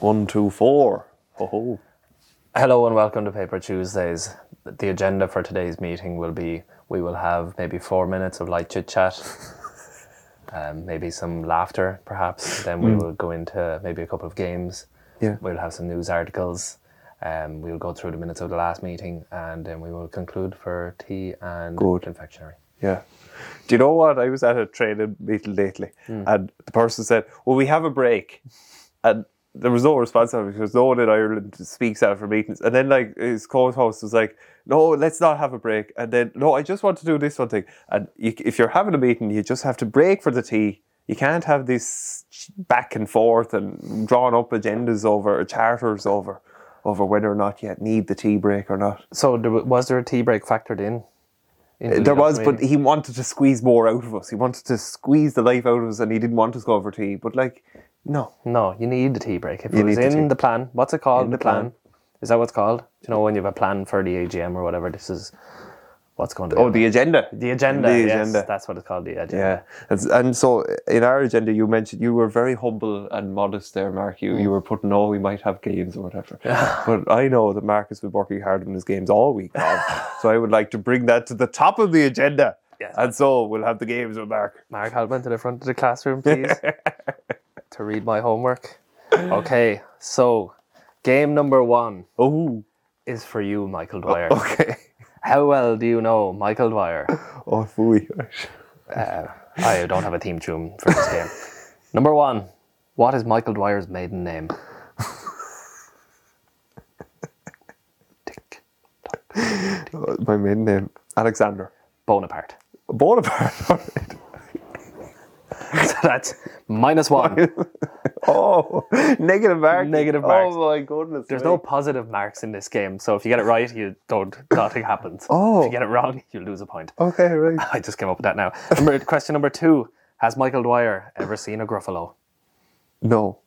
One, two, four. Oh, ho. Hello and welcome to Paper Tuesdays. The agenda for today's meeting will be we will have maybe four minutes of light chit chat, um, maybe some laughter perhaps. Then we will go into maybe a couple of games. Yeah. We'll have some news articles. Um, we'll go through the minutes of the last meeting and then we will conclude for tea and Good. confectionery. Yeah. Do you know what? I was at a training meeting lately, and the person said, "Well, we have a break," and there was no response on it because no one in Ireland speaks out for meetings. And then, like his co-host was like, "No, let's not have a break." And then, "No, I just want to do this one thing." And you, if you're having a meeting, you just have to break for the tea. You can't have this back and forth and drawn up agendas over or charters over over whether or not you need the tea break or not. So there, was there a tea break factored in? Uh, the There was, meeting? but he wanted to squeeze more out of us. He wanted to squeeze the life out of us, and he didn't want us to go for tea. But like, no, No, you need the tea break. If You it was need the in tea. the plan, what's it called? In the plan. Is that what's called? Do you know when you have a plan for the AGM or whatever? This is what's going to be. oh, the agenda, the agenda. the yes, agenda. that's what it's called. The agenda. Yeah, and, and so in our agenda, you mentioned you were very humble and modest there, Mark. You you mm. were putting, oh, we might have games or whatever. but I know that Mark has been working hard on his games all week, long. so I would like to bring that to the top of the agenda. Yes. And so we'll have the games with Mark. Mark Halpin to the front of the classroom, please, to read my homework. Okay, so game number one Oh, is for you, Michael Dwyer. okay. How well do you know Michael Dwyer? Oh. Uh, I don't have a theme tune for this game. Number one, what is Michael Dwyer's maiden name? Tick. My maiden name, Alexander. Bonaparte. Bonaparte. all right. So that's minus one. Oh, negative marks. Negative marks. Oh my goodness. There's me. no positive marks in this game, so if you get it right, you don't. Nothing happens. Oh. If you get it wrong, you lose a point. Okay, right. I just came up with that now. Number, question number two: Has Michael Dwyer ever seen a Gruffalo? No.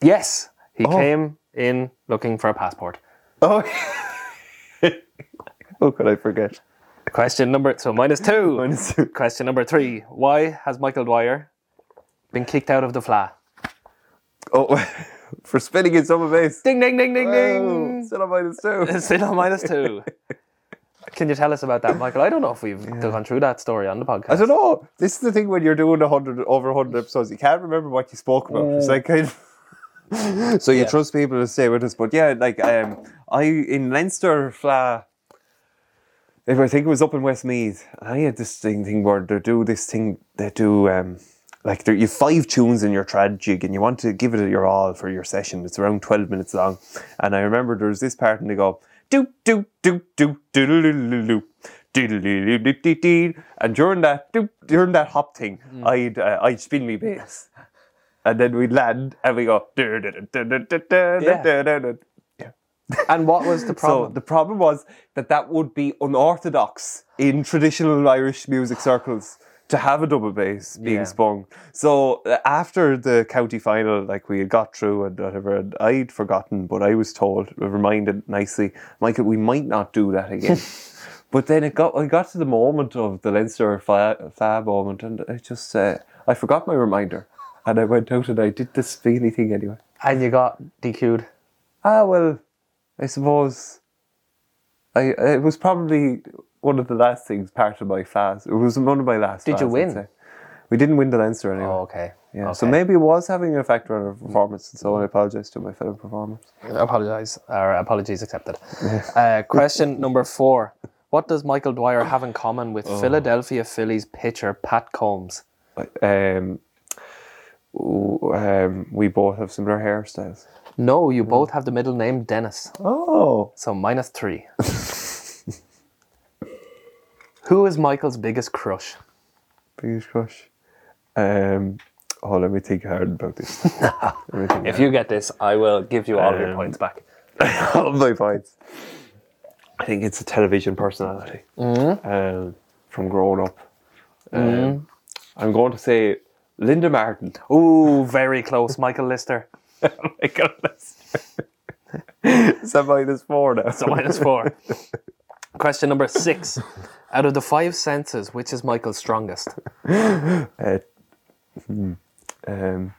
Yes, he Oh. came in looking for a passport. Oh. How could I forget? Question number so minus two. Minus two. Question number three: Why has Michael Dwyer been kicked out of the Fleadh? Oh, for spinning in summer base. Ding ding ding ding Oh, ding. still on minus two. Still on minus two. Can you tell us about that, Michael? I don't know if we've gone through that story on the podcast. I don't know. This is the thing when you're doing a hundred over hundred episodes, you can't remember what you spoke about. It's like kind of. so you Yeah. trust people to stay with us, but yeah, like um, I in Leinster Fleadh. If I think it was up in Westmeath, I had this thing, thing where they do this thing. They do um, like you have five tunes in your trad jig, and you want to give it your all for your session. It's around twelve minutes long, and I remember there was this part, and they go do do do do do do do do. And during that during that hop thing, I'd uh, I'd spin me bass, and then we'd land and we go. Yeah. And what was the problem? So the problem was that that would be unorthodox in traditional Irish music circles to have a double bass being Yeah. spun. So uh, after the county final, like we had got through and whatever, and I'd forgotten, but I was told, reminded nicely, Michael, we might not do that again. but then it got, I got to the moment of the Leinster fa, fa moment, and I just, uh, I forgot my reminder, and I went out and I did this feely thing anyway. and you got DQ'd. Ah, well, I suppose I it was probably one of the last things, part of my fast. It was one of my last. Did you win? We didn't win the Leinster anyway. Oh, okay. Yeah, so maybe it was having an effect on our performance, and so I apologise to my fellow performers. I Apologize. Or apologies accepted. Uh, question number four. What does Michael Dwyer have in common with Oh. Philadelphia Phillies pitcher Pat Combs? Um, um, we both have similar hairstyles. No, you both have the middle name Dennis. Oh, So minus three. Who is Michael's biggest crush? biggest crush. Um, oh, let me think hard about this. Let me think If you get this, I will give you all of your Um, points back. all my points. I think it's a television personality um, from growing up. Um, I'm going to say Linda Martin. Ooh, very close. Michael Lister. Oh my goodness. Is that minus four now? So minus four. Question number six. Out of the five senses, which is Michael's strongest? Uh, hmm, um,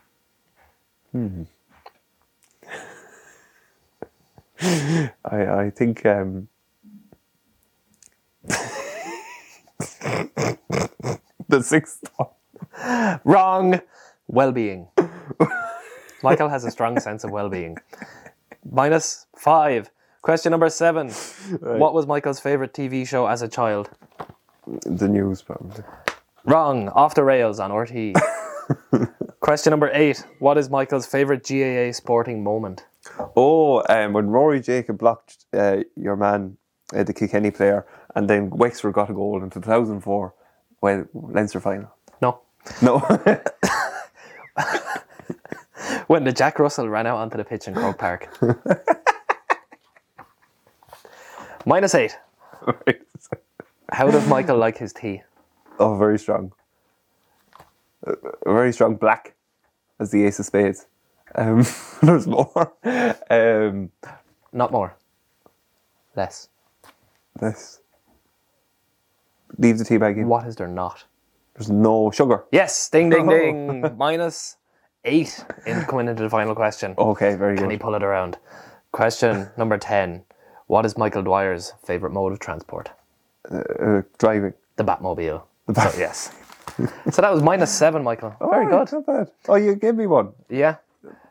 hmm. I, I think um, the sixth one. Wrong. Well-being. Michael has a strong sense of well-being. Minus five. Question number seven. What was Michael's favorite TV show as a child? The news, probably. Wrong. Off the rails on RTÉ. Question number eight. What is Michael's favorite GAA sporting moment? Oh, um, when Rory Jacob blocked uh, your man, uh, the Kilkenny player, and then Wexford got a goal in 2004 when Leinster final. No. No. When the Jack Russell ran out onto the pitch in Croke Park. Minus eight. How does Michael like his tea? oh, very strong. Uh, very strong black as the ace of spades. Um, there's more. Um, Not more. Less. Less. Leave the tea bag in. What is there not? There's no sugar. Yes, ding ding ding. Minus eight in coming into the final question. Okay, very Can good. Can he pull it around? Question number ten. What is Michael Dwyer's favourite mode of transport? Uh, driving. The Batmobile. The So, yes. so that was minus seven, Michael. Oh, Very good. Not bad. Oh, you gave me one. Yeah.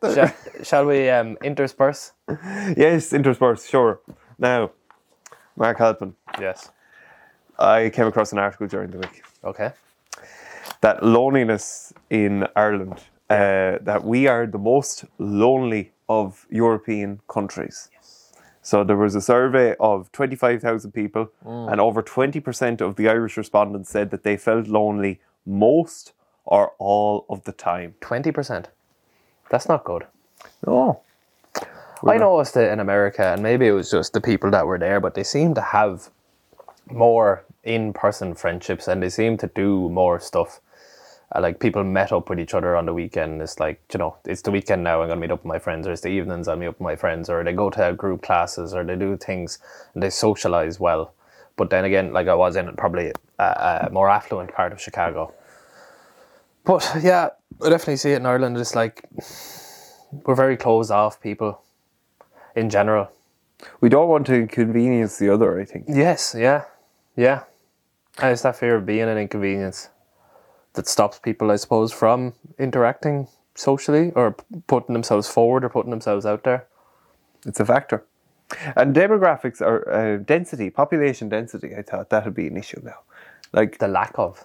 Shall, shall we um, intersperse? Yes, intersperse, sure. Now, Mark Halpin, Yes. I came across an article during the week Okay. that loneliness in Ireland, uh, that we are the most lonely of European countries. So there was a survey of 25,000 people, and over 20% of the Irish respondents said that they felt lonely most or all of the time. 20%. That's not good. Oh, I noticed it in America, and maybe it was just the people that were there, but they seem to have more in person friendships and they seem to do more stuff. Uh, like people met up with each other on the weekend. It's like, you know, it's the weekend now, I'm going to meet up with my friends, or it's the evenings, I'll meet up with my friends, or they go to group classes, or they do things and they socialize well. But then again, like I was in probably a, a more affluent part of Chicago. But yeah, I definitely see it in Ireland. It's like we're very closed off people in general. we don't want to inconvenience the other, I think. Yes, yeah, yeah. And it's that fear of being an inconvenience that stops people, I suppose, from interacting socially or putting themselves forward or putting themselves out there. It's a factor. And demographics are uh, density, population density. I thought that would be an issue now. Like, The lack of,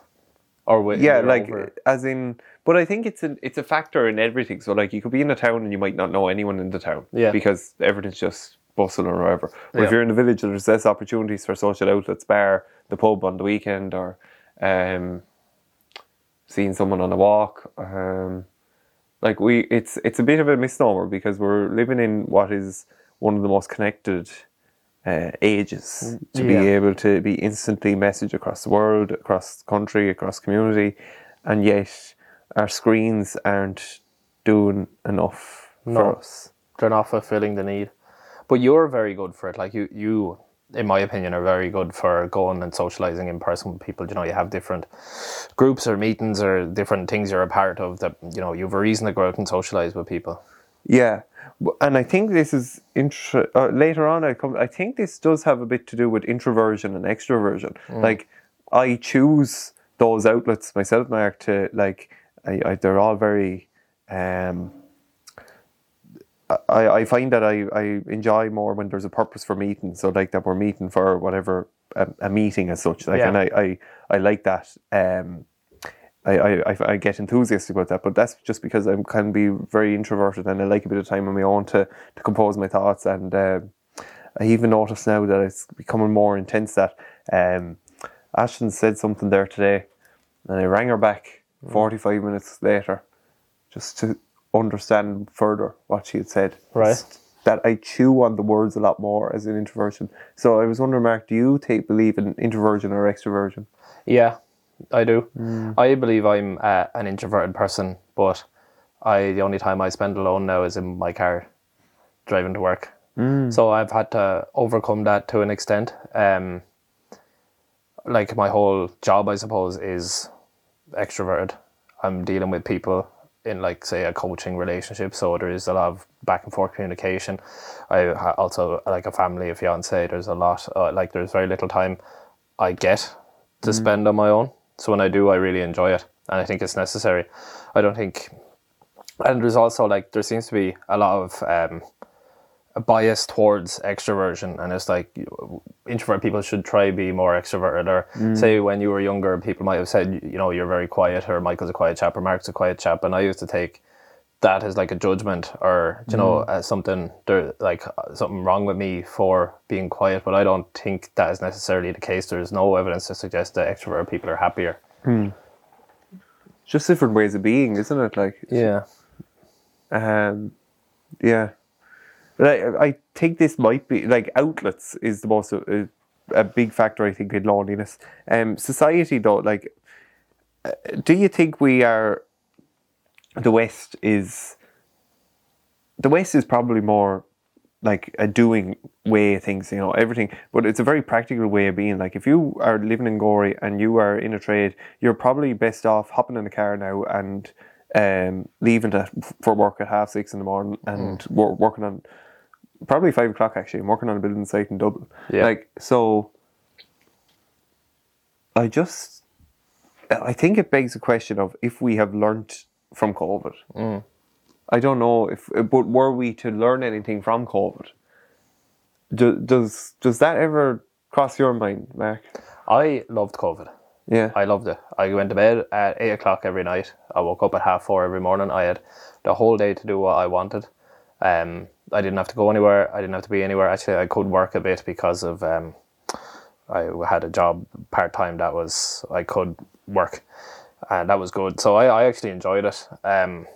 or yeah, like over- as in, but I think it's a it's a factor in everything. So like, you could be in a town and you might not know anyone in the town, Yeah. because everything's just bustling or whatever. But if you're in the village, there's less opportunities for social outlets, bar the pub on the weekend, or um, seeing someone on a walk. Um, like we, it's it's a bit of a misnomer because we're living in what is one of the most connected uh, ages to be able to be instantly messaged across the world, across country, across community, and yet our screens aren't doing enough No. for us. they're not fulfilling the need. But you're very good for it. Like you, you, in my opinion, are very good for going and socializing in person with people. You know, you have different groups or meetings or different things you're a part of that, you know, you have a reason to go out and socialize with people. Yeah, and I think this is intro- uh, later on. I come. I think this does have a bit to do with introversion and extroversion. Like I choose those outlets myself, Mark. To like, I, I they're all very. Um, I, I find that I, I enjoy more when there's a purpose for meeting. So like that we're meeting for whatever a, a meeting as such. Like Yeah. and I, I, I like that. Um, I, I, I- get enthusiastic about that, but that's just because I can be very introverted and I like a bit of time on my own to, to compose my thoughts. And um, I even notice now that it's becoming more intense that um, Ashton said something there today, and I rang her back 45 minutes later just to understand further what she had said. Right. That I chew on the words a lot more as an introversion. So I was wondering, Mark, do you take believe in introversion or extroversion? Yeah, I do. I believe I'm uh, an introverted person, but I the only time I spend alone now is in my car, driving to work. So I've had to overcome that to an extent. Um, like my whole job, I suppose, is extroverted. I'm dealing with people in like say a coaching relationship, so there is a lot of back and forth communication. I also like a family, a fiance. There's a lot uh, like there's very little time I get to spend on my own. So when I do, I really enjoy it, and I think it's necessary. I don't think, and there's also like there seems to be a lot of um, a bias towards extroversion, and it's like introvert people should try be more extroverted. Or say when you were younger, people might have said, you know, you're very quiet, or Michael's a quiet chap, or Mark's a quiet chap, and I used to take that as like a judgment, or you know, as something there like uh, something wrong with me for being quiet. But I don't think that is necessarily the case. There's no evidence to suggest that extrovert people are happier. Just different ways of being, isn't it? Like, Yeah. um, yeah. But I, think this might be like outlets is the most uh, a big factor. I think in loneliness. Um, society though, like, uh, do you think we are? The West is. The West is probably more like a doing way of things, you know, everything. But it's a very practical way of being. Like if you are living in Gorey and you are in a trade, you're probably best off hopping in the car now and um, leaving to, for work at half six in the morning and wor- working on probably five o'clock actually. I'm working on a building site in Dublin. Yeah. Like so, I just I think it begs the question of if we have learnt from COVID. I don't know if, but were we to learn anything from COVID? Do, does does that ever cross your mind, Mark? I loved COVID. Yeah, I loved it. I went to bed at eight o'clock every night. I woke up at half four every morning. I had the whole day to do what I wanted. Um, I didn't have to go anywhere. I didn't have to be anywhere. Actually, I could work a bit because of um, I had a job part time that was I could work, and that was good. So I, I actually enjoyed it. Um,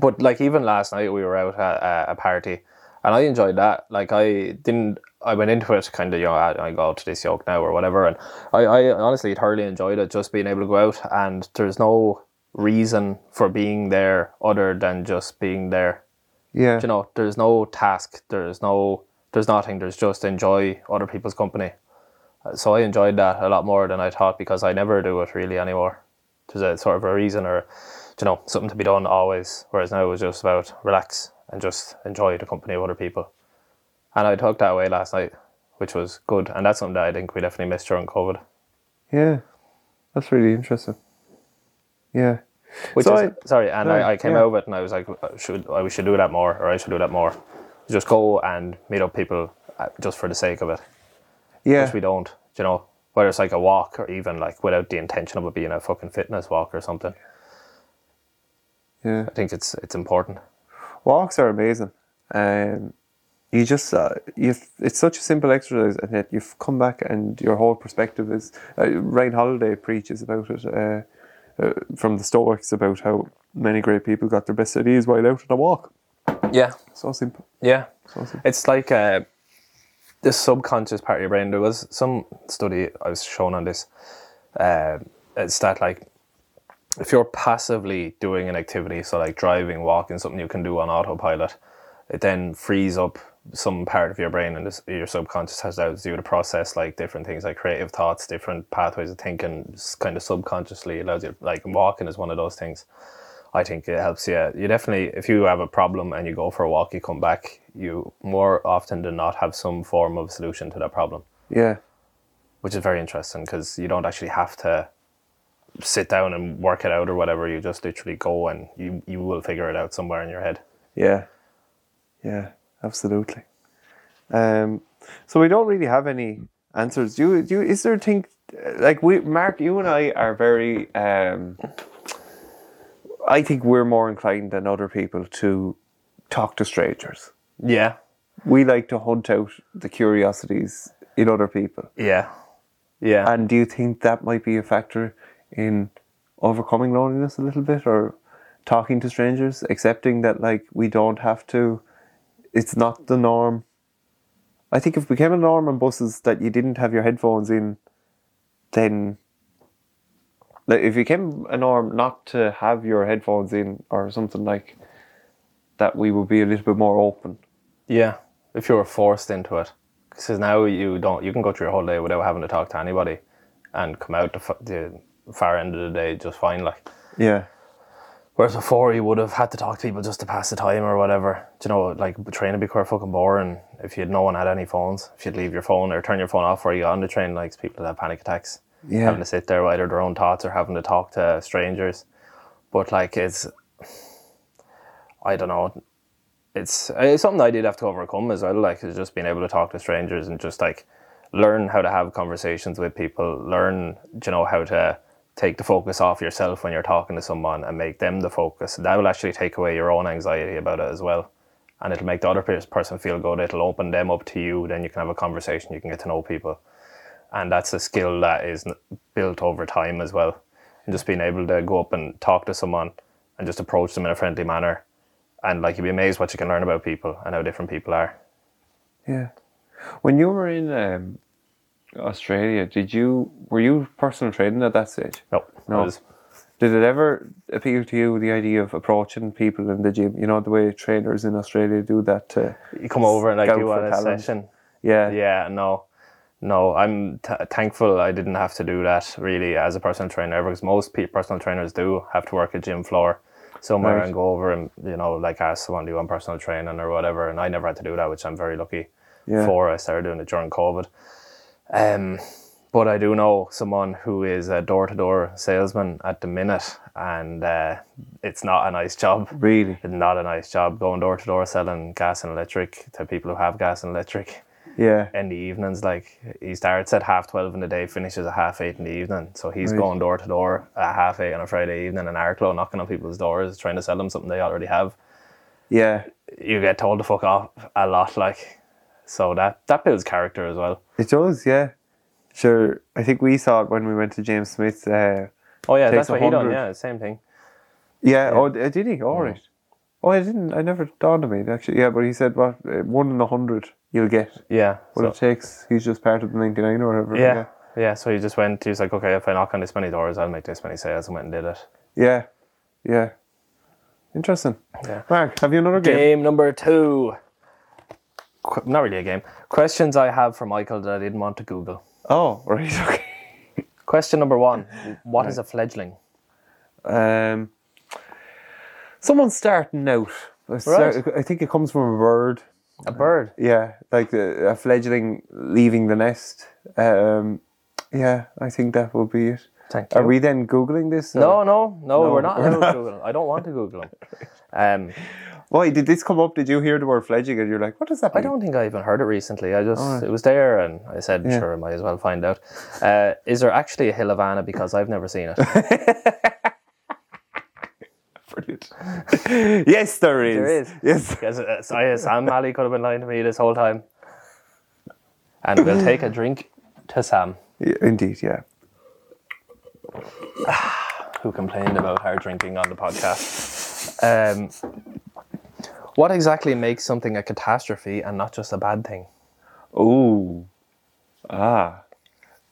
but like even last night we were out at a, party, and I enjoyed that. Like I didn't. I went into it kind of you know I, I go to this yoke now or whatever, and I, I honestly thoroughly enjoyed it. Just being able to go out, and there's no reason for being there other than just being there. Yeah, You know, there's no task. There's no. There's nothing. There's just enjoy other people's company. Uh, So I enjoyed that a lot more than I thought because I never do it really anymore. There's a sort of a reason or, you know, something to be done always. Whereas now it was just about relax and just enjoy the company of other people. And I took that away last night, which was good. And that's something that I think we definitely missed during COVID. yeah. That's really interesting. Yeah, Which So is, sorry, and I, I came yeah. out of it and I was like, uh, should I, we should do that more, or I should do that more. Just go and meet up people uh, just for the sake of it. yeah, which we don't. You know, whether it's like a walk or even like without the intention of it being a fucking fitness walk or something. yeah. I think it's it's important. Walks are amazing. Um, you just uh, you it's such a simple exercise, and yet you've come back and your whole perspective is. Uh, Ryan Holiday preaches about it uh, uh, from the Stoics about how many great people got their best ideas while out on a walk. Yeah, So simple. yeah. So simple. It's like uh, the subconscious part of your brain. There was some study I was shown on this. Uh, it's that like if you're passively doing an activity, so like driving, walking, something you can do on autopilot, it then frees up some part of your brain and this, your subconscious has allows you to process like different things like creative thoughts, different pathways of thinking, kind of subconsciously allows you like walking is one of those things. I think it helps you. You definitely, if you have a problem and you go for a walk, you come back, you more often than not have some form of solution to that problem, Yeah, which is very interesting because you don't actually have to sit down and work it out or whatever. You just literally go and you, you will figure it out somewhere in your head. yeah, yeah. Absolutely. Um, so we don't really have any answers. Do you? Do you, is there a thing like we, Mark? You and I are very. Um, I think we're more inclined than other people to talk to strangers. Yeah. We like to hunt out the curiosities in other people. Yeah. Yeah. And do you think that might be a factor in overcoming loneliness a little bit or talking to strangers, accepting that like we don't have to it's not the norm. I think if it became a norm on buses that you didn't have your headphones in, then like if it became a norm not to have your headphones in or something like that we would be a little bit more open. Yeah, if you were forced into it, because now you don't, you can go through your whole day without having to talk to anybody, and come out the, f- the far end of the day just fine. Like, Yeah. Whereas before, you would have had to talk to people just to pass the time or whatever. Do you know, like train would be quite fucking boring if you had no one had any phones. If you'd leave your phone or turn your phone off where you got on the train, like people that have panic attacks, Yeah. having to sit there with either their own thoughts or having to talk to strangers. But like, it's I don't know. It's it's something I did have to overcome as well. Like, is just being able to talk to strangers and just like learn how to have conversations with people. Learn, you know, how to take the focus off yourself when you're talking to someone and make them the focus. That will actually take away your own anxiety about it as well. And it'll make the other person feel good. It'll open them up to you. Then you can have a conversation. You can get to know people. And that's a skill that is built over time as well. And just being able to go up and talk to someone and just approach them in a friendly manner. And like you'd be amazed what you can learn about people and how different people are. Yeah. When you were in um, Australia, did you were you personal training at that stage? No, No. Did it ever appeal to you the idea of approaching people in the gym? You know the way trainers in Australia do that. To, you come over and like do a talent. session. yeah, Yeah, no, no. I'm t- thankful I didn't have to do that really as a personal trainer because most pe- personal trainers do have to work a gym floor somewhere Right. and go over and you know like ask someone to do on personal training or whatever. And I never had to do that, which I'm very lucky Yeah. for. I started doing it during COVID. Um, but I do know someone who is a door to door salesman at the minute, and uh, it's not a nice job. really. It's not a nice job going door to door selling gas and electric to people who have gas and electric Yeah, in the evenings. Like he starts at half twelve in the day, finishes at half eight in the evening. So he's going door to door at half eight on a Friday evening in Arklow, knocking on people's doors, trying to sell them something they already have. yeah. You get told to fuck off a lot, like so that that builds character as well. It does. Yeah, sure. I think we saw it when we went to James Smith. Uh, Oh yeah, Takes that's what he done. Yeah, same thing. yeah. Oh, uh, did he? All right. Oh, I didn't. I never dawned on me actually. Yeah, but he said what uh, one in a hundred you'll get. Yeah. What so- it takes. He's just part of the ninety nine or whatever. yeah. Yeah, so he just went, he was like, okay, if I knock on this many doors, I'll make this many sales, and went and did it. Yeah. Yeah. Interesting. Yeah. Mark, have you another game? Game number two. Not really a game. Questions I have for Michael that I didn't want to Google. Oh, right. Okay. Question number one What is a fledgling? Um, someone's starting out. I start- I think it comes from a bird. A bird. Yeah, like a, a fledgling leaving the nest. Um, yeah, I think that will be it. Thank you. Are we then googling this? No, no, no, No, we're not not. Google. I don't want to Google them. Um, Why did this come up? Did you hear the word fledging? and you're like, what does that mean? I don't think I even heard it recently. I just, it was there and I said, Yeah. sure, I might as well find out. Uh, is there actually a Hill of Anna? Because I've never seen it. Brilliant. yes, there is. There is. Yes. Because uh, Sam Malley could have been lying to me this whole time. And we'll take a drink to Sam, Yeah, indeed, yeah. who complained about her drinking on the podcast. Um, what exactly makes something a catastrophe and not just a bad thing? Oh, ah,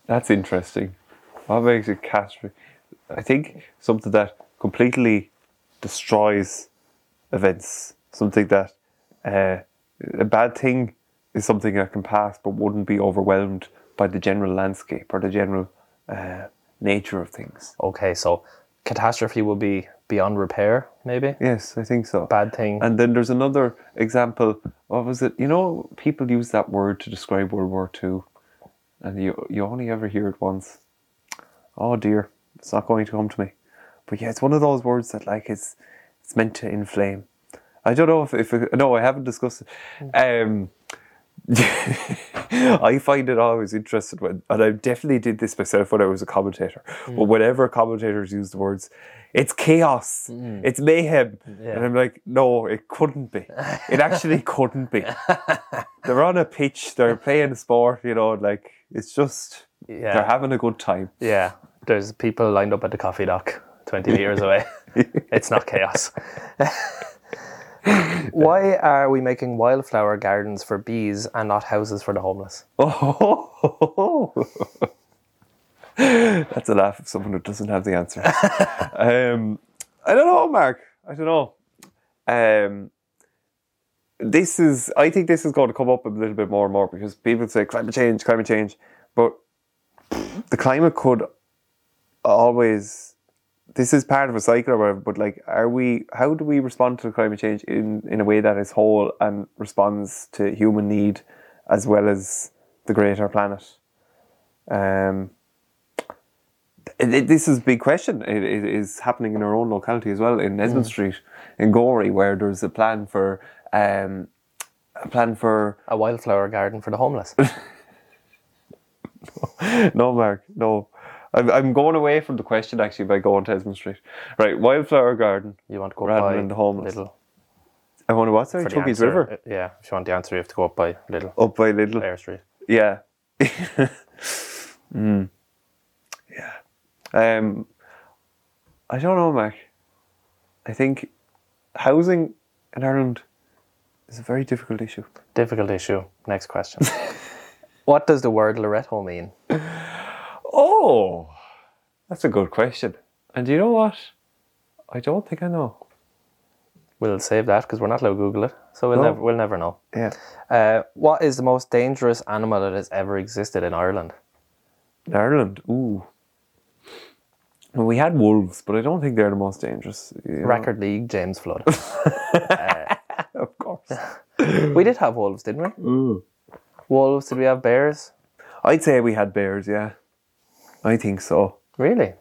that's interesting. What makes a catastrophe? I think something that completely destroys events. Something that uh, a bad thing is something that can pass, but wouldn't be overwhelmed by the general landscape or the general uh, nature of things. Okay, so catastrophe will be beyond repair, maybe? Yes, I think so. Bad thing. And then there's another example. What was it? You know, people use that word to describe World War Two, and you you only ever hear it once. Oh dear, it's not going to come to me. But yeah, it's one of those words that like it's it's meant to inflame. I don't know if if it, no, I haven't discussed it. Um, I find it always interesting when, and I definitely did this myself when I was a commentator. But whenever commentators use the words, it's chaos, mm. it's mayhem, and I'm like, no, it couldn't be. It actually couldn't be. They're on a pitch, they're playing sport, you know, like it's just Yeah. they're having a good time. Yeah, there's people lined up at the coffee dock 20 metres away. it's not chaos. Why are we making wildflower gardens for bees and not houses for the homeless? Oh, that's a laugh of someone who doesn't have the answer. um, I don't know, Mark. I don't know. Um, this is. I think this is going to come up a little bit more and more because people say climate change, climate change, but the climate could always this is part of a cycle or whatever, but like, are we, how do we respond to climate change in, in a way that is whole and responds to human need as well as the greater planet? Um, this is a big question. It, it is happening in our own locality as well, in Esmond Street, in Gorey, where there's a plan for, um, a plan for A wildflower garden for the homeless. no, Mark, no. I'm, I'm going away from the question actually by going to Esmond Street. Right, Wildflower Garden. You want to go Rather than the homeless. Little I want to what? Sorry, answer. River. Uh, Yeah, if you want the answer, you have to go up by Little Up by Little. Air Street. Yeah. mm. Um, I don't know, Mac. I think housing in Ireland is a very difficult issue. Difficult issue. Next question. what does the word Loretto mean? Oh, that's a good question. And you know what? I don't think I know. We'll save that because we're not allowed to Google it, so we'll No. never we'll never know. Yeah. Uh, what is the most dangerous animal that has ever existed in Ireland? In Ireland, ooh. We had wolves, but I don't think they're the most dangerous. you know. Record League, James Flood. of course. we did have wolves, didn't we? Wolves. Did we have bears? I'd say we had bears. Yeah, I think so. Really?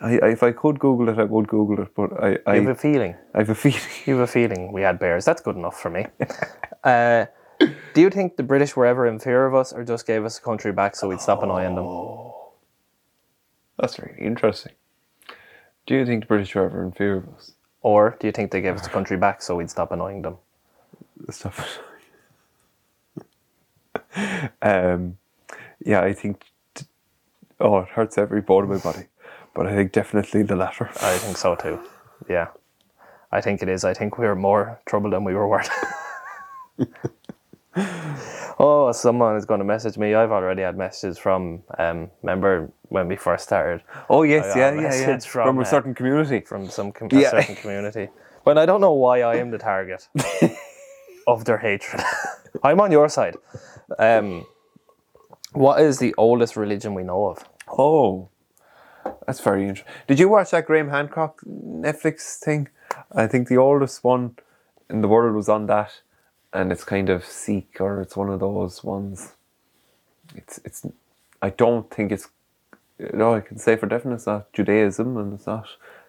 I, I if I could Google it, I would Google it. But I, I, You have a feeling. I have a feeling. You have a feeling we had bears. That's good enough for me. uh, do you think the British were ever in fear of us, or just gave us a country back so we'd stop annoying them? That's really interesting. Do you think the British were ever in fear of us? Or do you think they gave us the country back so we'd stop annoying them? The stuff. um, yeah, I think. T- oh, it hurts every bone in my body, but I think definitely the latter. I think so too. Yeah. I think it is. I think we were more trouble than we were worth. oh, someone is going to message me. I've already had messages from, um, remember when we first started, Oh yes, yeah, yeah, yeah. From, from, a uh, certain community. from some com- Yeah. a certain community. But I don't know why I am the target of their hatred. I'm on your side. Um, what is the oldest religion we know of? Oh, that's very interesting. Did you watch that Graham Hancock Netflix thing? I think the oldest one in the world was on that, and it's kind of Sikh or it's one of those ones. It's it's. I don't think it's. No, I can say for definite it's not Judaism and it's not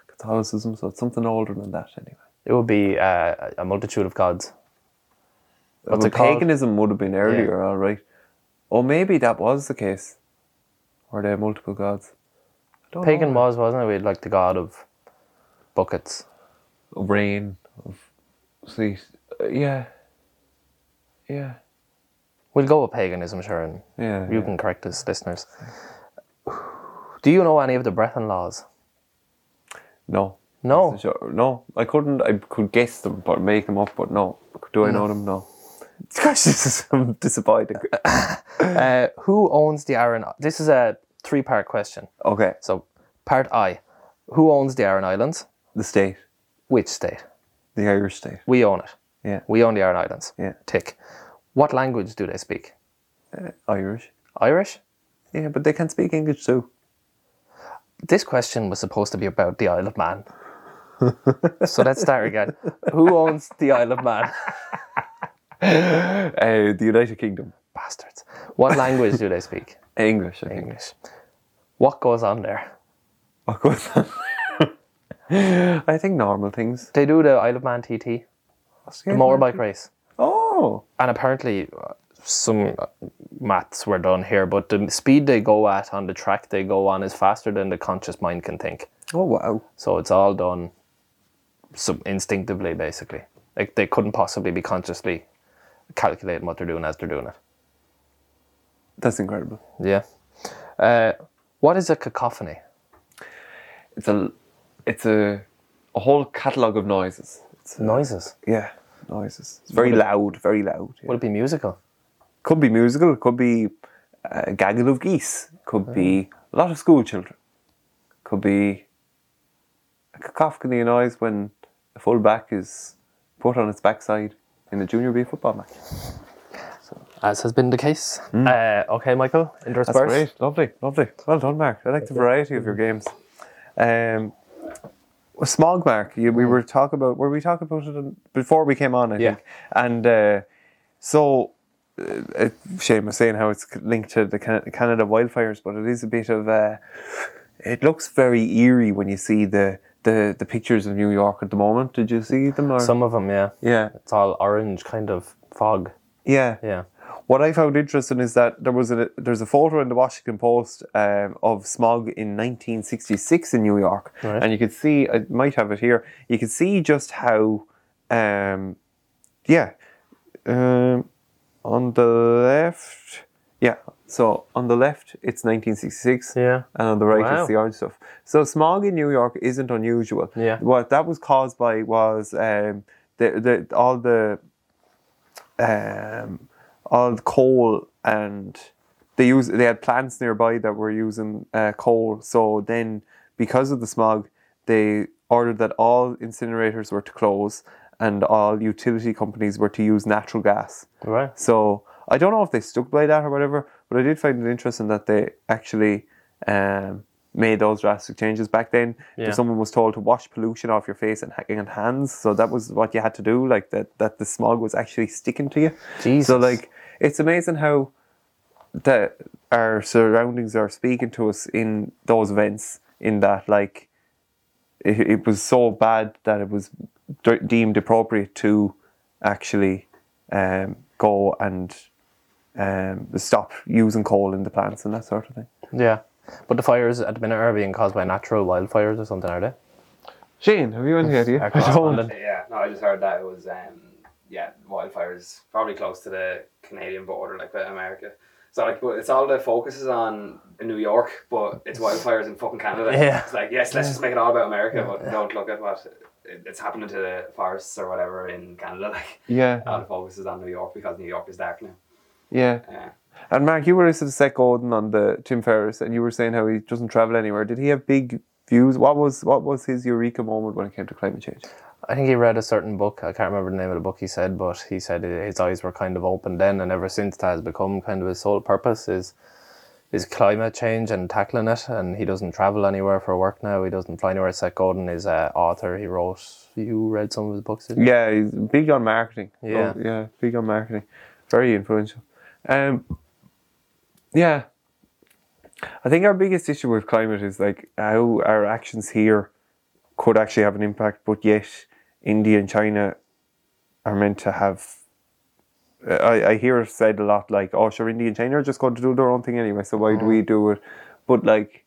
Catholicism, so it's something older than that anyway. It would be uh, a multitude of gods. What's well, paganism would have been earlier, all right. Or maybe that was the case. Were there multiple gods. Pagan know. was, wasn't it? We had like the god of buckets. of rain, of sleet. Uh, yeah. Yeah. We'll go with paganism, sure, and Yeah. you yeah. can correct us, listeners. Do you know any of the Brehon laws? No. No. Sure. No. I couldn't. I could guess them, but make them up. But no. Do I know them? No. Gosh, this is I'm disappointing. Uh, who owns the Aran? This is a three-part question. okay. So, part I: Who owns the Aran Islands? The state, Which state? the Irish state. We own it. Yeah. We own the Aran Islands. Yeah. Tick. What language do they speak? Uh, Irish. Irish. Yeah, but they can speak English too. This question was supposed to be about the Isle of Man. so let's start again. Who owns the Isle of Man? Uh, the United Kingdom. Bastards. What language do they speak? English. English. What goes on there? What goes on? I think normal things. They do the Isle of Man TT, the motorbike race. Oh. And apparently, uh, some uh, maths were done here, but the speed they go at on the track they go on is faster than the conscious mind can think. Oh wow. So it's all done sub- instinctively, basically. Like they couldn't possibly be consciously calculating what they're doing as they're doing it. That's incredible. Yeah. Uh, what is a cacophony? It's a, it's a, a whole catalogue of noises. It's, Noises. yeah, noises. It's very loud, very loud. yeah. Would it be musical? Could be musical. Could be a gaggle of geese. Could be a lot of school children. Could be a cacophony of noise when a full back is put on its backside in a junior B football match. As has been the case. Uh, okay, Michael, Hmm. That's great. Lovely, lovely. Well done, Mark. I like the variety of your games. Um, smog mark. You, we were talking about. Were we talking about it in- before we came on? I Yeah. think. And uh, so, uh, shame was saying how it's linked to the Canada wildfires, but it is a bit of. Uh, it looks very eerie when you see the, the the pictures of New York at the moment. Did you see them? Or? Some of them, yeah. yeah, It's all orange kind of fog. yeah. Yeah. What I found interesting is that there was a there's a photo in the Washington Post um, of smog in 1966 in New York, Right. and you could see I might have it here. You could see just how, um, yeah, um, on the left, yeah. So on the left it's 1966, Yeah. and on the right Wow. it's the orange stuff. So smog in New York isn't unusual. Yeah. What that was caused by was um, the the all the um, all the coal and they use they had plants nearby that were using uh, coal. So then, because of the smog, they ordered that all incinerators were to close and all utility companies were to use natural gas. Right. So I don't know if they stuck by that or whatever, but I did find it interesting that they actually um, made those drastic changes back then. Yeah. Someone was told to wash pollution off your face and, and hands, so that was what you had to do. Like that, that the smog was actually sticking to you. Jesus. So like, it's amazing how that our surroundings are speaking to us in those events. In that, like, it, it was so bad that it was de- deemed appropriate to actually um, go and um, stop using coal in the plants and that sort of thing. Yeah. But the fires at the minute are being caused by natural wildfires or something, are they? Shane, have you any idea? I don't. Yeah, no, I just heard that it was um, yeah, wildfires probably close to the Canadian border, like with America. So like, but it's all the focus is on New York, but it's wildfires in fucking Canada. Yeah. It's like yes, let's just make it all about America, but don't look at what it's happening to the forests or whatever in Canada. Like Yeah, all the focus is on New York because New York is dark now. yeah. Yeah. And Mark, you were listening to Seth Godin on the Tim Ferriss, and you were saying how he doesn't travel anywhere. Did he have big views? What was what was his eureka moment when it came to climate change? I think he read a certain book. I can't remember the name of the book he said, but he said his eyes were kind of open then, and ever since that has become kind of his sole purpose is is climate change and tackling it. And he doesn't travel anywhere for work now. He doesn't fly anywhere. Seth Godin is an author. He wrote. You read some of his books? Yeah, he's big on marketing. Yeah. Oh, yeah, big on marketing. Very influential. Um, yeah. I think our biggest issue with climate is like how our actions here could actually have an impact, but yet India and China are meant to have. I, I hear it said a lot like, oh, sure, India and China are just going to do their own thing anyway, so why do we mm. do it? But like,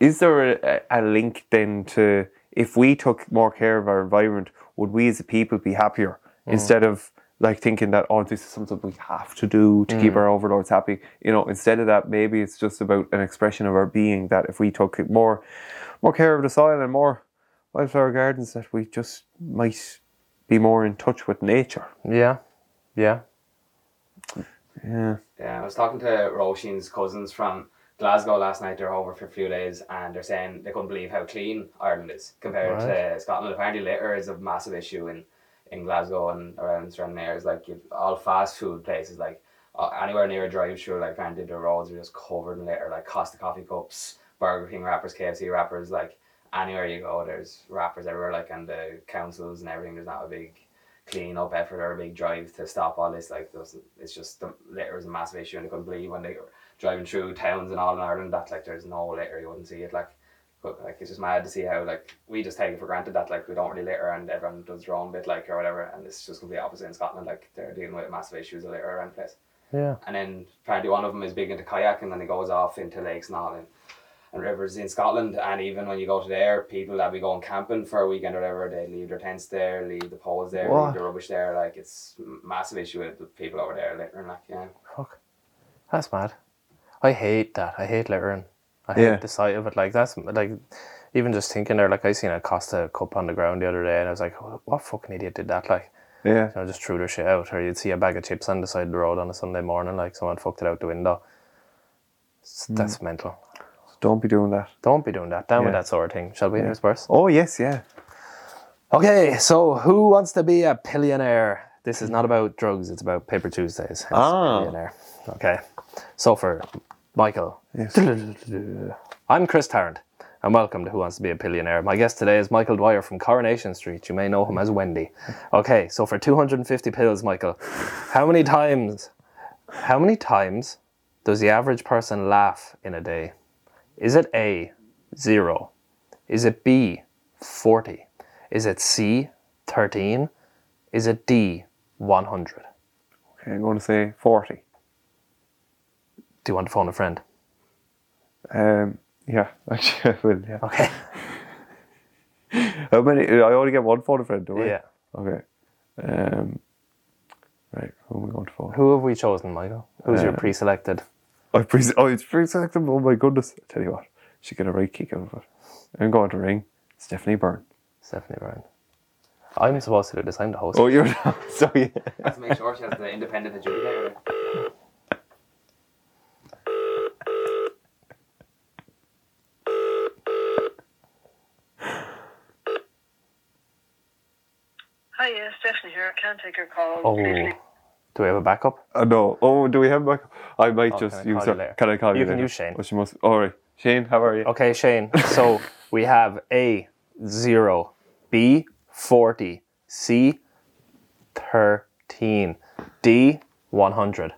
is there a, a link then to if we took more care of our environment, would we as a people be happier mm. instead of like thinking that oh this is something we have to do to keep mm. our overlords happy? You know, instead of that, maybe it's just about an expression of our being that if we took more more care of the soil and more wildflower gardens, that we just might be more in touch with nature. Yeah, yeah. Yeah. Yeah, I was talking to Roisin's cousins from Glasgow last night. They're over for a few days, and they're saying they couldn't believe how clean Ireland is compared to Scotland. Apparently, litter is a massive issue in, in Glasgow and around surrounding areas. Like you've all fast food places, like uh, anywhere near a drive-through, like apparently the roads are just covered in litter. Like Costa coffee cups, Burger King wrappers, KFC wrappers. Like anywhere you go, there's rappers everywhere. Like and the councils and everything. There's not a big clean up effort or a big drive to stop all this. Like, it's just the litter is a massive issue, and I couldn't believe when they were driving through towns and all in Ireland that like there's no litter, you wouldn't see it. Like, but like it's just mad to see how like we just take it for granted that like we don't really litter and everyone does their own bit like or whatever, and it's just complete opposite in Scotland. Like they're dealing with massive issues of litter around the place. Yeah. And then apparently one of them is big into kayaking and then he goes off into lakes and all and, and rivers in Scotland. And even when you go to there, people that be going camping for a weekend or whatever, they leave their tents there, leave the poles there, What? leave the rubbish there. Like it's a massive issue with the people over there littering. Like yeah, Fuck. That's mad. I hate that. I hate littering. I hate Yeah. the sight of it. Like that's like even just thinking there, like I seen a Costa cup on the ground the other day and I was like, what fucking idiot did that? Like Yeah. you know, just threw their shit out. Or you'd see a bag of chips on the side of the road on a Sunday morning, like someone fucked it out the window. It's- mm. That's mental. Don't be doing that. Don't be doing that. Down with that sort of thing. Shall we, yeah. Spurs? Oh yes, yeah. Okay, so who wants to be a pillionaire? This is not about drugs, it's about Paper Tuesdays. Hence Ah. Pillionaire. Okay. So for Michael. Yes. I'm Chris Tarrant, and welcome to Who Wants to Be a Pillionaire. My guest today is Michael Dwyer from Coronation Street. You may know him as Wendy. Okay, so for 250 pills, Michael, how many times, how many times does the average person laugh in a day? Is it A, zero? Is it B, 40? Is it C, 13? Is it D, 100? Okay, I'm going to say 40. Do you want to phone a friend? Um, yeah, actually, I will, yeah. Okay. How many? I only get one phone a friend, do I? Yeah. Okay. Um, right, who am I going to phone? Who have we chosen, Michael? Who's your Uh, pre-selected? I pre- oh, it's pre-selected. Oh my goodness! I tell you what, she get a right kick out of it. I'm going to ring Stephanie Byrne. Stephanie Brown. I'm supposed to do this. I'm the host. Oh, you're not. Sorry. Has to make sure she has the independent adjudicator. Hi, yeah, Stephanie here. I can't take your call. Oh, Please leave- do we have a backup? Uh, no. Oh, do we have a backup? I might Oh, just can I use call you her. later? Can I call you? You can later? use Shane. Oh, she must. All right, Shane. How are you? Okay, Shane. So we have A zero, B forty, C thirteen, D one hundred.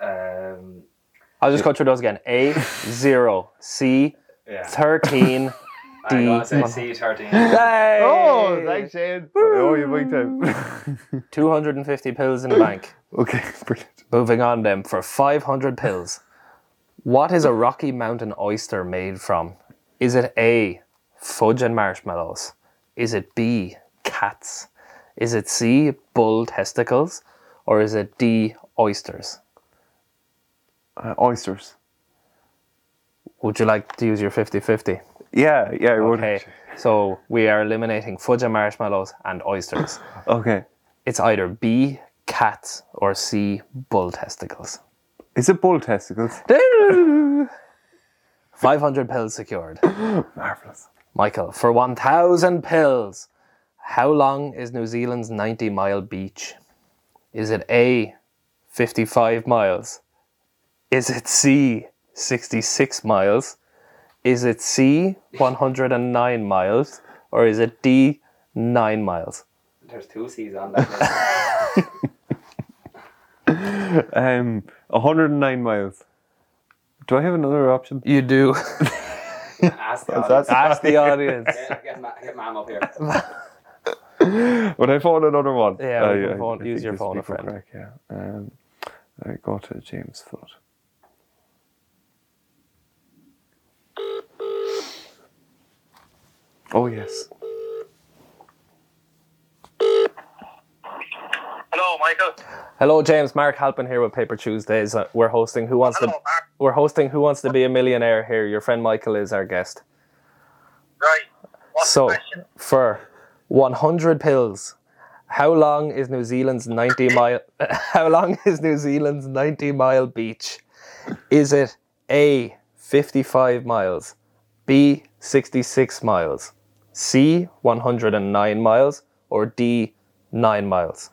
Um, I'll just go through those again. A zero, C yeah. thirteen, I'm D. gonna say C thirteen. Hey! Oh, thanks, Shane. Oh, you big time. 250 pills in the bank. okay, brilliant. Moving on then for 500 pills. What is a Rocky Mountain oyster made from? Is it A, fudge and marshmallows? Is it B, cats? Is it C, bull testicles? Or is it D, oysters? Uh, oysters. Would you like to use your 50 50? Yeah, yeah, I would. Okay, so we are eliminating fudge and marshmallows and oysters. Okay. It's either B, cats, or C, bull testicles. Is it bull testicles? 500 pills secured. Marvelous. Michael, for 1,000 pills, how long is New Zealand's 90 mile beach? Is it A, 55 miles? Is it C, 66 miles? Is it C, 109 miles? Or is it D, 9 miles? There's two C's on that list. Um, 109 miles. Do I have another option? You do. Ask the audience. Ask the audience. Get, get, ma- get ma'am up here. Would I phone another one? Yeah, we can phone- use think your phone a friend. correct, yeah. Um, I go to James Flood. Oh yes. Hello, Michael. Hello, James. Marc Halpin here with Paper Tuesdays. Uh, we're hosting Who Wants Hello, to Marc. We're hosting Who Wants to Be a Millionaire here. Your friend Michael is our guest. Right. What's So, the for 100 pills, how long is New Zealand's 90 mile how long is New Zealand's 90 mile beach? Is it A 55 miles, B 66 miles, C 109 miles or D 9 miles?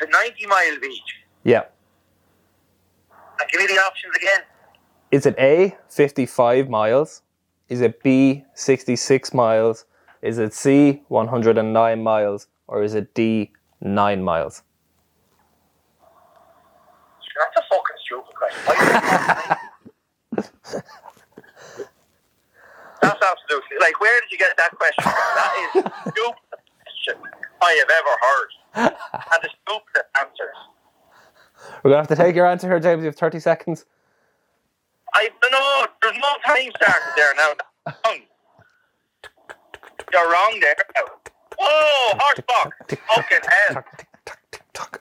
The 90 mile beach. Yeah. And give me the options again. Is it A, 55 miles? Is it B, 66 miles? Is it C, 109 miles? Or is it D, 9 miles? That's a fucking stupid question. That's absolutely like where did you get that question from? That is the stupidest question I have ever heard. And the stupidest answers. We're going to have to take your answer here, James. You have 30 seconds. I no, there's no time started there now. You're wrong there. Whoa, horsebox. Fucking hell.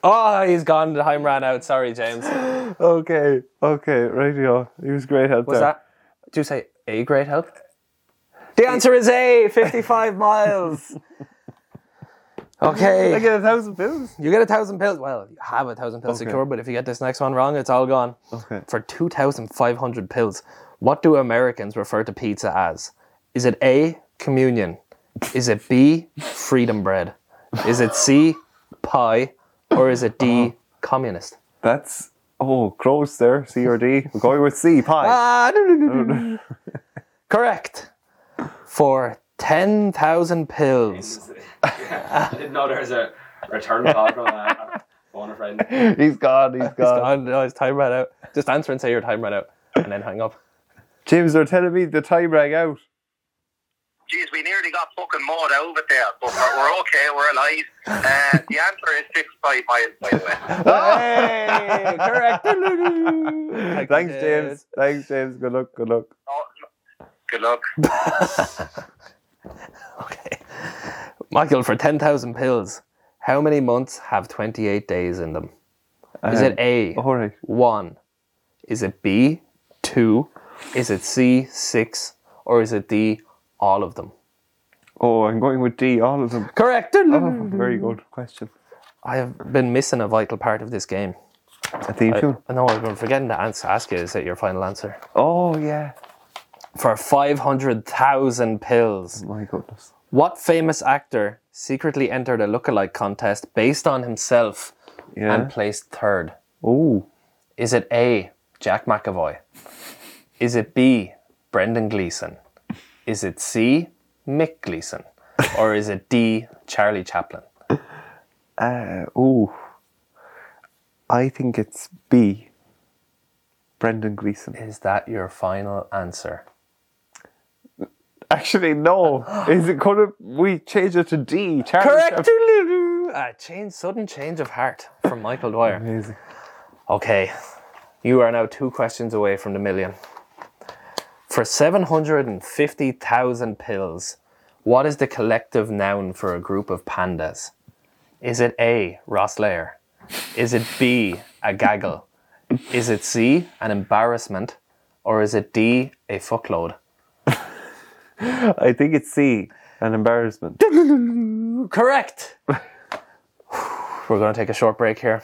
Oh, he's gone. The time ran out. Sorry, James. Okay, okay, radio. He was great help Was there. that, did you say A, great help? The answer is A, 55 miles. Okay. I get a thousand pills. You get a thousand pills. Well, you have a thousand pills Okay. secure, but if you get this next one wrong, it's all gone. Okay. For 2,500 pills, what do Americans refer to pizza as? Is it A, communion? Is it B, freedom bread? Is it C, pie? Or is it D, communist? That's Oh, close there. C or D. We're going with C. Pie. Ah. Correct. For 10,000 pills. I didn't know there was a return call from a phone a friend. he's gone. He's It's gone. gone. No, his time ran out. Just answer and say your time ran out. And then hang up. James, they're telling me the time rang out. Jeez, we nearly got fucking mowed out of it there, but we're, we're okay, we're alive. Uh, the answer is 55 miles, by the way. Hey, correct. Thanks, James. Thanks, James. Good luck. Good luck. Oh, good luck. Okay. Michael, for 10,000 pills, how many months have 28 days in them? Is it A, All right. 1? Is it B, 2? Is it C, 6? Or is it D, all of them? Oh, I'm going with D. All of them. Correct. Oh, very good question. I have been missing a vital part of this game. A theme I, tune. I know I've been forgetting to answer, ask you, is it your final answer? Oh yeah. For 500,000 pills, My goodness. what famous actor secretly entered a lookalike contest based on himself Yeah. and placed third? oh. Is it A, Jack McAvoy? Is it B, Brendan Gleeson? Is it C, Mick Gleeson? Or is it D, Charlie Chaplin? Uh, oh. I think it's B. Brendan Gleeson. Is that your final answer? Actually, no. Is it gonna? We change it to D. Charlie Correct. A change, sudden change of heart from Michael Dwyer. Amazing. Okay, you are now two questions away from the million. For 750,000 pills, what is the collective noun for a group of pandas? Is it A, Ross Lair? Is it B, a gaggle? Is it C, an embarrassment? Or is it D, a fuckload? I think it's C. An embarrassment. Correct! We're going to take a short break here.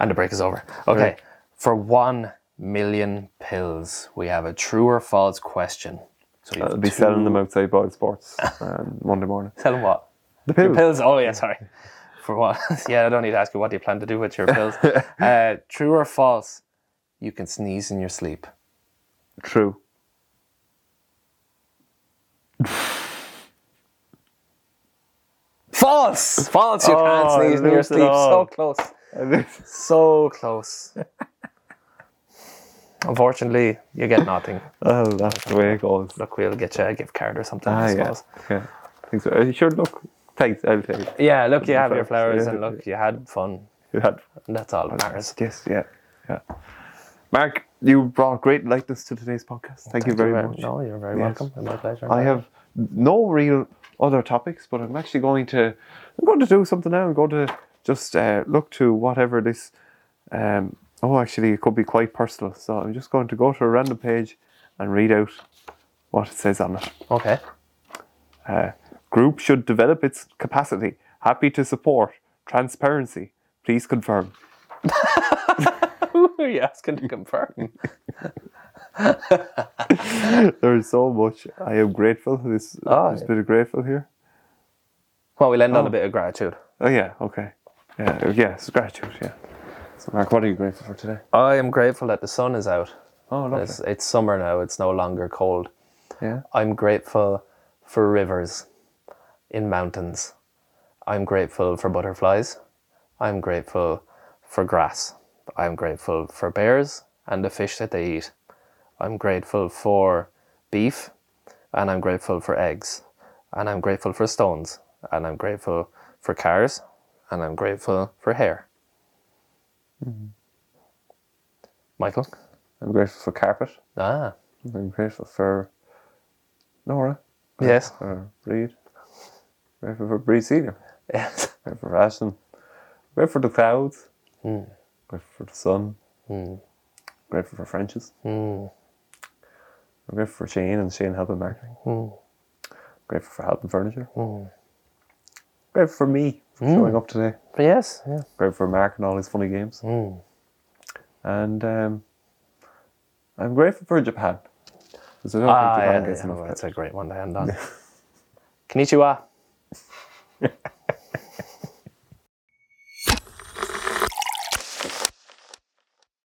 And the break is over. Okay. Right. For one million pills, we have a true or false question. So you I'll have be two- selling them outside Boyle Sports um, Monday morning. Them what? The Your pills. pills. Oh, yeah, sorry. For what? yeah, I don't need to ask you what do you plan to do with your pills. uh, true or false? You can sneeze in your sleep. True. False! False! You Oh, can't I sneeze in your sleep. So close. So close. Unfortunately, you get nothing. oh, that's the way it goes. Look, we'll get you a gift card or something, Ah, I yeah. suppose. Yeah. Thanks. Uh, you sure look. Thanks. I'll take it. Yeah, look, you have your Flowers, flowers yeah. and look, you had fun. You had And that's all that matters. Yes, yeah, yeah. Marc, you brought great lightness to today's podcast. Thank, you very much. No, you're very Yes. welcome. My pleasure. I have no real other topics, but I'm actually going to I'm going to do something now. I'm going to just uh, look to whatever this. Um, oh, actually, it could be quite personal. So I'm just going to go to a random page and read out what it says on it. Okay. Uh, group should develop its capacity. Happy to support. Transparency. Please confirm. Who are you asking to confirm? There's so much. I am grateful. This Oh, yeah. bit of grateful here. well, we'll end on Oh. a bit of gratitude. Oh yeah, okay. Yeah, yeah, it's gratitude, yeah. So Marc, what are you grateful for today? I am grateful that the sun is out. Oh, lovely. It's, it's summer now, it's no longer cold. Yeah. I'm grateful for rivers in mountains. I'm grateful for butterflies. I'm grateful for grass. I'm grateful for bears and the fish that they eat. I'm grateful for beef and I'm grateful for eggs. And I'm grateful for stones. And I'm grateful for cars. And I'm grateful for hair. Michael? I'm grateful for carpet. Ah, I'm grateful for Nora. yes. For Breed. Grateful for Breed Senior. Yes. Grateful for Ashton. Grateful for the clouds. Hmm. Grateful for the sun. Hmm. Grateful for Frenches. Hmm. I'm grateful for Shane and Shane helping marketing. Hmm. Grateful for helping furniture. Hmm. Grateful for me for showing up today. But Yes. Yeah. Grateful for Marc and all his funny games. Hmm. And um, I'm grateful for Japan. I don't Ah, think Japan yeah, gets yeah, enough well, that's a great one to end on. Konnichiwa.